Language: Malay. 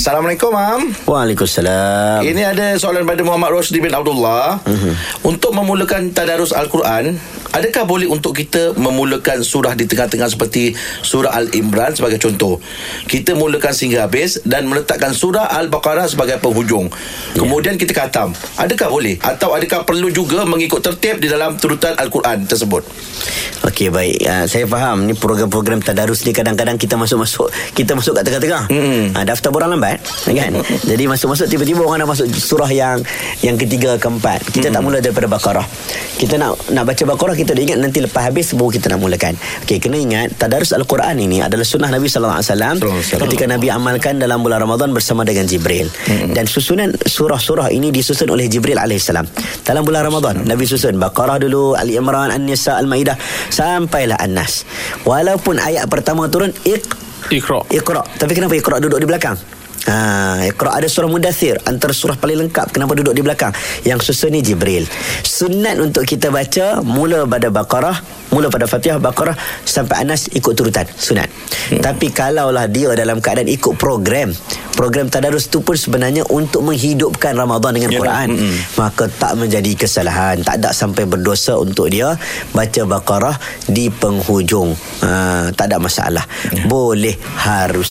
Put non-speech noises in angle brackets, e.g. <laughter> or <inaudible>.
Assalamualaikum, Mam. Waalaikumsalam. Ini ada soalan pada Muhammad Rosdi bin Abdullah. Uh-huh. Untuk memulakan tadarus Al-Quran, adakah boleh untuk kita memulakan surah di tengah-tengah seperti surah Al-Imran sebagai contoh? Kita mulakan sehingga habis dan meletakkan surah Al-Baqarah sebagai penghujung. Yeah. Kemudian kita khatam. Adakah boleh? Atau adakah perlu juga mengikut tertib di dalam turutan Al-Quran tersebut? Okey, baik. Uh, saya faham. Ni program-program tadarus ni kadang-kadang kita masuk-masuk. Kita masuk kat tengah-tengah. Mm. Uh, daftar borang lambat. Kan? <laughs> Jadi masuk-masuk tiba-tiba orang dah masuk surah yang yang ketiga, keempat. Kita mm. tak mula daripada Baqarah. Kita nak nak baca Baqarah, kita dah ingat nanti lepas habis baru kita nak mulakan. Okey, kena ingat tadarus Al-Quran ini adalah sunnah Nabi sallallahu alaihi wasallam ketika Nabi amalkan dalam bulan Ramadan bersama dengan Jibril. Mm. Dan susunan surah-surah ini disusun oleh Jibril alaihissalam. Dalam bulan Ramadan, Nabi susun Baqarah dulu, Ali Imran, An-Nisa, Al-Maidah sampailah An-Nas. Walaupun ayat pertama turun Iq Iqra. Iqra. Tapi kenapa Iqra duduk di belakang? Ha, Iqra ada surah Mudathir Antara surah paling lengkap Kenapa duduk di belakang? Yang susun ni Jibril. Sunat untuk kita baca Mula pada Baqarah Mula pada Fatihah Baqarah Sampai Anas ikut turutan Sunat. Hmm. Tapi kalaulah dia dalam keadaan ikut program Program Tadarus tu pun sebenarnya Untuk menghidupkan Ramadan dengan ya, Quran. Hmm. Maka tak menjadi kesalahan Tak ada sampai berdosa untuk dia Baca Baqarah di penghujung. Ha, Tak ada masalah. Hmm. Boleh harus